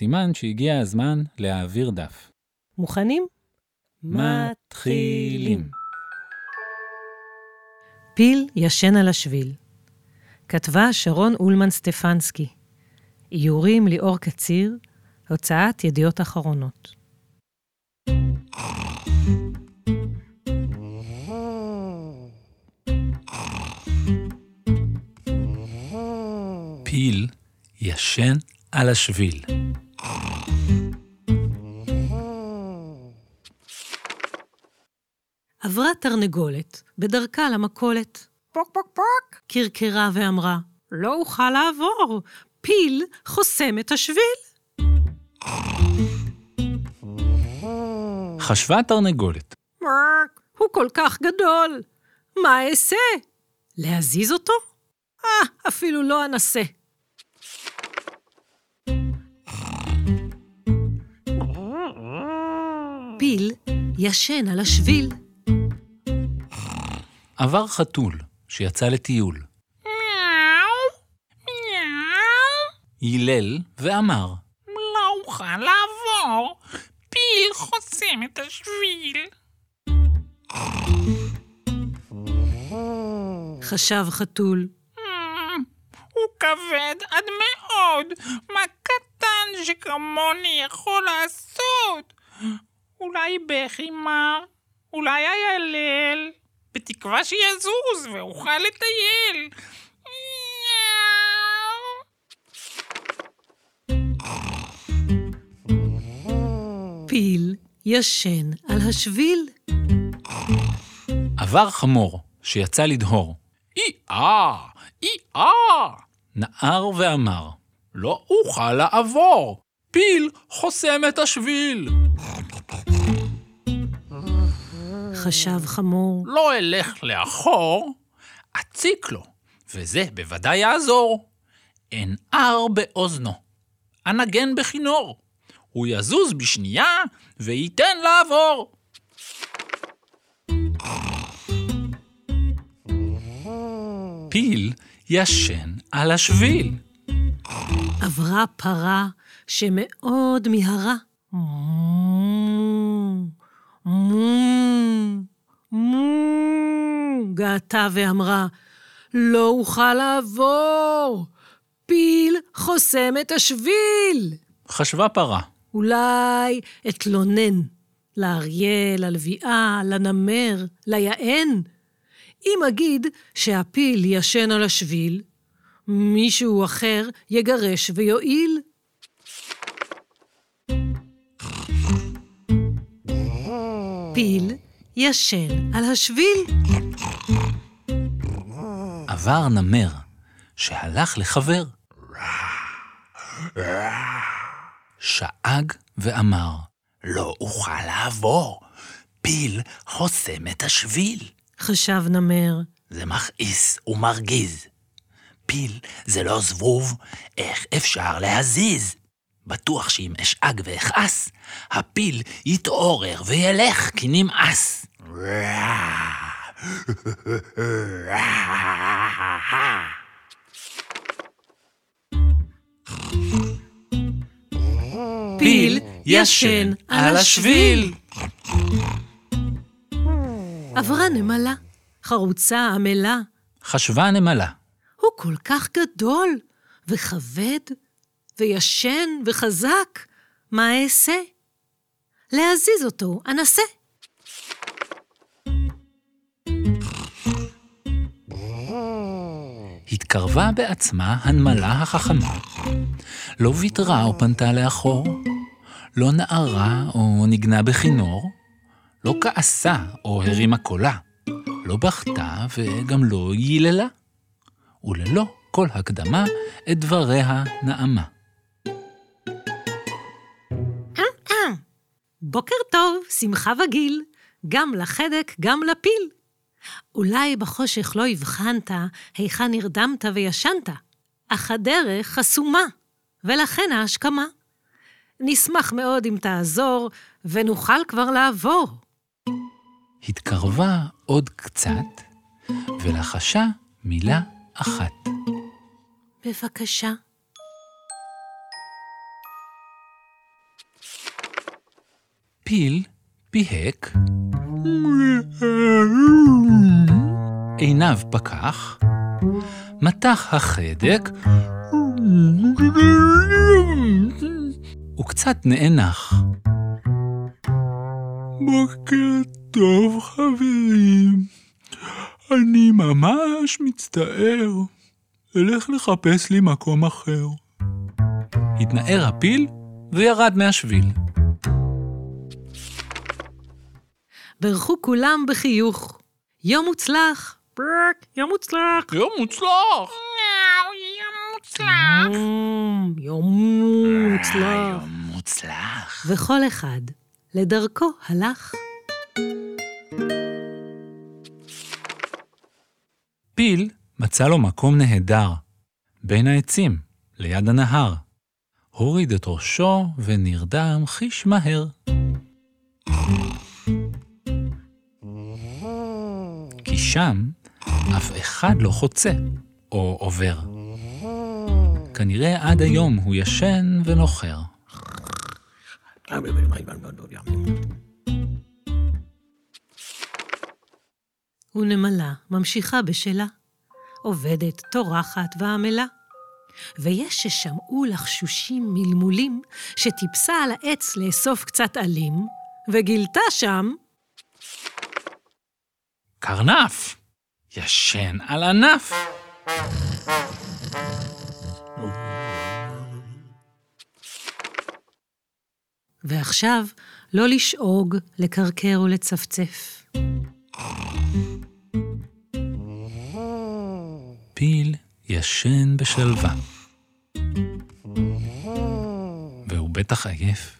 סימן שהגיע הזמן להעביר דף. מוכנים? מתחילים. פיל ישן על השביל. כתבה שרון אולמן סטפנסקי. איורים ליאור קציר, הוצאת ידיעות אחרונות. פיל ישן על השביל. עברה תרנגולת בדרכה למכולת. פוק פוק פוק! קרקרה ואמרה, לא אוכל לעבור, פיל חוסם את השביל. חשבה תרנגולת, מרק, הוא כל כך גדול. מה אעשה? להזיז אותו? אה, אפילו לא אנסה. ישן על השביל. עבר חתול שיצא לטיול. הילל ואמר, לא אוכל לעבור, פיל חוסם את השביל. חשב חתול. "אמ, הוא כבד עד מאוד, מה קטן שכמוני יכול לעשות? אולי בכי מר, אולי איילל, בתקווה שיזוז ואוכל לטייל. פיל ישן על השביל. עבר חמור שיצא לדהור. אי-אה, אי-אה! נער ואמר, לא אוכל לעבור, פיל חוסם את השביל. חשב חמור. לא אלך לאחור, אציק לו, וזה בוודאי יעזור. אנער באוזנו, אנגן בכינור. הוא יזוז בשנייה וייתן לעבור. פיל ישן על השביל. עברה פרה שמאוד מיהרה. מו, מו, געתה ואמרה, לא אוכל לעבור, פיל חוסם את השביל. חשבה פרה, אולי אתלונן לאריה, ללביאה, לנמר, ליען. אם אגיד שהפיל ישן על השביל, מישהו אחר יגרש ויועיל. פיל ישן על השביל. עבר נמר שהלך לחבר. שאג ואמר, לא אוכל לעבור, פיל חוסם את השביל. חשב נמר, זה מכעיס ומרגיז. פיל זה לא זבוב, איך אפשר להזיז? בטוח שאם אשאג ואכעס, הפיל יתעורר וילך כי נמאס. פיל ישן על השביל. עברה נמלה, חרוצה, עמלה. חשבה הנמלה, הוא כל כך גדול, וכבד, וישן, וחזק. מה אעשה? להזיז אותו אנסה. התקרבה בעצמה הנמלה החכמה. לא ויתרה או פנתה לאחור, לא נערה או נגנה בכינור, לא כעסה או הרימה קולה, לא בכתה וגם לא ייללה, וללא כל הקדמה את דבריה נעמה. בוקר טוב, שמחה וגיל, גם לחדק, גם לפיל. אולי בחושך לא הבחנת היכן נרדמת וישנת, אך הדרך חסומה, ולכן ההשכמה. נשמח מאוד אם תעזור, ונוכל כבר לעבור. התקרבה עוד קצת, ולחשה מילה אחת. בבקשה. פיל פיהק, עיניו פקח, מתח החדק, וקצת נאנח. בוקר טוב, חברים. אני ממש מצטער. אלך לחפש לי מקום אחר. התנער הפיל וירד מהשביל. ברכו כולם בחיוך. יום מוצלח. ברק, יום מוצלח. יום מוצלח! יום מוצלח. יום מוצלח. יום מוצלח. וכל אחד לדרכו הלך. פיל מצא לו מקום נהדר, בין העצים, ליד הנהר. הוריד את ראשו ונרדם חיש מהר. כי שם אף אחד לא חוצה או עובר. כנראה עד היום הוא ישן ונוחר. ונמלה ממשיכה בשלה. עובדת, טורחת ועמלה. ויש ששמעו לחשושים מלמולים, שטיפסה על העץ לאסוף קצת עלים, וגילתה שם קרנף! ישן על ענף! ועכשיו לא לשאוג, לקרקר ולצפצף. פיל ישן בשלווה. והוא בטח עייף.